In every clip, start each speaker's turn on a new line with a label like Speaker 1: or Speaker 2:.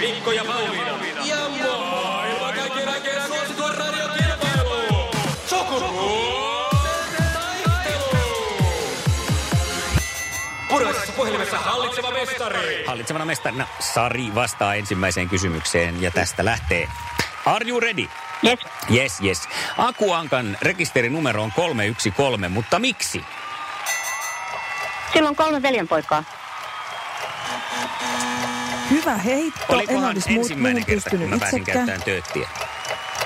Speaker 1: Mikko ja Pauliina. Ja maailman kaikkien aikeen suosituen radiokilpailu. Sukupuolten taistelu. Puraisessa puhelimessa hallitseva mestari.
Speaker 2: Hallitsevana mestarina Sari vastaa ensimmäiseen kysymykseen ja tästä lähtee. Are you ready?
Speaker 3: Yes.
Speaker 2: Yes, yes. Akuankan rekisterinumero on 313, mutta miksi?
Speaker 3: Sillä on kolme veljenpoikaa.
Speaker 4: Hyvä heitto. en
Speaker 2: Olikohan
Speaker 4: olisi muut,
Speaker 2: ensimmäinen kerta, kun
Speaker 4: pystynyt
Speaker 2: mä pääsin
Speaker 4: itsekään.
Speaker 2: käyttämään tööttiä?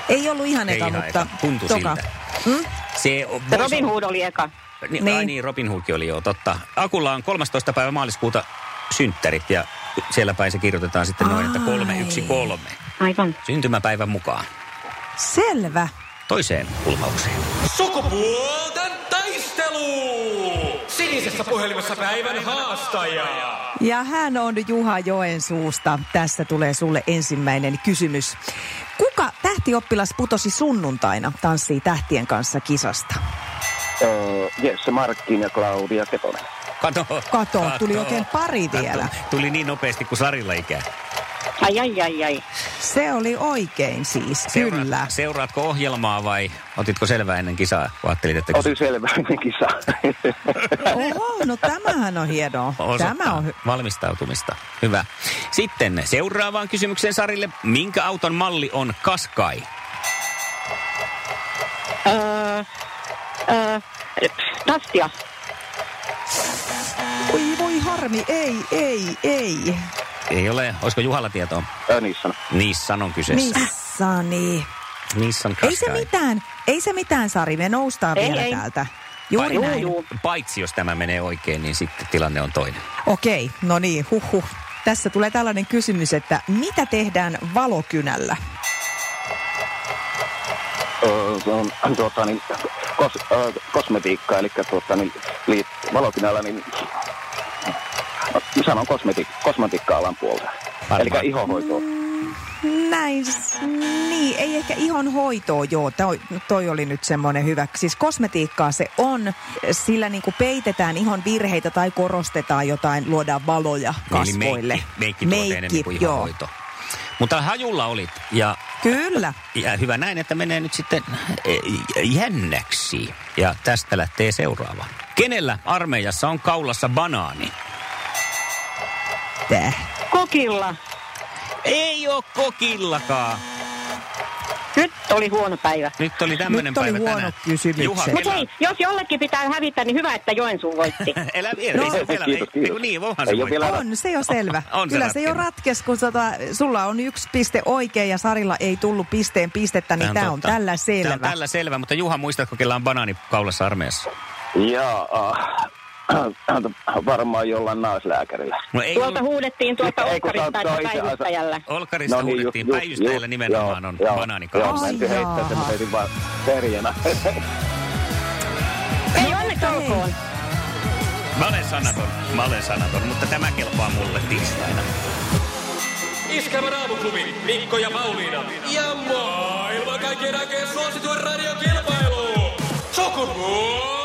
Speaker 4: Ei ollut ihan
Speaker 2: Ei
Speaker 4: eka,
Speaker 2: ihan
Speaker 4: mutta
Speaker 2: eka. Tuntui
Speaker 4: toka.
Speaker 2: siltä.
Speaker 4: Hmm?
Speaker 2: Se on,
Speaker 3: Robin Hood oli eka.
Speaker 2: Niin, niin. Ai
Speaker 4: Niin.
Speaker 2: niin, Robin Hoodkin oli joo, totta. Akulla on 13. päivä maaliskuuta synttärit ja siellä päin se kirjoitetaan sitten noin, että
Speaker 4: Ai.
Speaker 2: 313.
Speaker 3: Aivan.
Speaker 2: Syntymäpäivän mukaan.
Speaker 4: Selvä.
Speaker 2: Toiseen pulmaukseen.
Speaker 1: Sukupuolten taistelu. Sinisessä puhelimessa päivän haastaja.
Speaker 4: Ja hän on Juha Joensuusta. Tässä tulee sulle ensimmäinen kysymys. Kuka tähtioppilas putosi sunnuntaina tanssii tähtien kanssa kisasta?
Speaker 5: Öö, Jesse Markkin ja Claudia Ketonen.
Speaker 2: Kato,
Speaker 4: Kato, tuli oikein pari vielä.
Speaker 2: Tuli niin nopeasti kuin Sarilla ikää.
Speaker 3: Ai, ai, ai, ai.
Speaker 4: Se oli oikein siis,
Speaker 2: Seuraat-
Speaker 4: kyllä.
Speaker 2: Seuraatko ohjelmaa vai otitko selvää ennen kisaa? Kun ajattelit, että
Speaker 5: Otin selvää ennen kisaa.
Speaker 4: Oho, no tämähän on hienoa.
Speaker 2: osoittaa
Speaker 4: Tämä on hy-
Speaker 2: valmistautumista. Hyvä. Sitten seuraavaan kysymykseen Sarille. Minkä auton malli on Kaskai?
Speaker 3: Öö, öö, Dastia.
Speaker 4: Oi voi harmi, ei, ei, ei.
Speaker 2: Ei ole. Olisiko Juhalla tietoa?
Speaker 5: Öö, Nissan.
Speaker 2: Nissan on kyseessä.
Speaker 4: Missani.
Speaker 2: Nissan
Speaker 4: Niin. Ei se
Speaker 2: Qashqai.
Speaker 4: mitään, ei se mitään Sari, me noustaan
Speaker 3: Ei,
Speaker 4: vielä
Speaker 3: ei.
Speaker 4: täältä. Juuri
Speaker 3: Juu,
Speaker 4: näin.
Speaker 3: juu.
Speaker 2: Paitsi jos tämä menee oikein, niin sitten tilanne on toinen.
Speaker 4: Okei, no niin, huh, huh. Tässä tulee tällainen kysymys, että mitä tehdään valokynällä?
Speaker 5: Öö, se on tuota, niin, kos, öö, kosmetiikka, eli tuota, niin, liit, valokynällä, niin sanon kosmeti, kosmetiikka-alan puolta.
Speaker 2: Varmaan.
Speaker 5: Eli ihohoitoa.
Speaker 4: Näin, niin, ei ehkä ihon hoitoa, joo, toi, toi oli nyt semmoinen hyvä. Siis kosmetiikkaa se on, sillä niin kuin peitetään ihon virheitä tai korostetaan jotain, luodaan valoja kasvoille.
Speaker 2: Eli meikki, meikki enemmän kuin
Speaker 4: joo.
Speaker 2: ihohoito. Mutta hajulla olit ja,
Speaker 4: Kyllä.
Speaker 2: ja hyvä näin, että menee nyt sitten eh, jännäksi. Ja tästä lähtee seuraava. Kenellä armeijassa on kaulassa banaani?
Speaker 4: Täh.
Speaker 3: Kokilla.
Speaker 2: Ei oo kokillakaan.
Speaker 3: Nyt oli huono päivä.
Speaker 2: Nyt oli tämmöinen
Speaker 4: Nyt oli
Speaker 2: päivä
Speaker 4: huonot
Speaker 2: tänään.
Speaker 4: kysymykset.
Speaker 2: Juha,
Speaker 3: Mutta hei, jos jollekin pitää hävitä, niin hyvä, että Joensuu voitti.
Speaker 2: Elä vielä,
Speaker 4: No.
Speaker 2: ei se vielä.
Speaker 5: Kiitos,
Speaker 2: ei-
Speaker 5: kiitos.
Speaker 2: Niin, voihan
Speaker 5: Ei
Speaker 2: se
Speaker 5: ole vielä-
Speaker 2: voittaa.
Speaker 4: On, se jo selvä.
Speaker 2: On se
Speaker 4: Kyllä se jo
Speaker 2: ratkennut.
Speaker 4: ratkes, kun tota, sulla on yksi piste oikein ja Sarilla ei tullut pisteen pistettä, niin tämä on
Speaker 2: totta.
Speaker 4: tällä
Speaker 2: Tää on
Speaker 4: selvä.
Speaker 2: tällä selvä, mutta Juha, muistatko, kellä on banaani kaulassa armeijassa?
Speaker 5: Ja äh, varmaan jollain naislääkärillä.
Speaker 2: No ei
Speaker 3: Tuolta
Speaker 2: ollut-
Speaker 3: huudettiin tuolta
Speaker 5: Ei, on
Speaker 3: että päivystäjällä.
Speaker 2: Olkarista
Speaker 5: No niin,
Speaker 2: huudettiin,
Speaker 5: just-
Speaker 2: päivystäjällä
Speaker 5: just-
Speaker 2: nimenomaan
Speaker 5: joo,
Speaker 2: on
Speaker 5: joo,
Speaker 2: banaani
Speaker 5: Joo, mentiin heittää sen,
Speaker 4: jaha.
Speaker 5: heitin vaan perjänä.
Speaker 3: Ei onneksi olkoon.
Speaker 2: Mä olen sanaton, mä olen sanaton, mutta tämä kelpaa mulle tiistaina.
Speaker 1: Iskävä raamuklubi, Mikko ja Pauliina. Ja maailman kaikkien aikeen suosituen radiokilpailu. Sukupuolten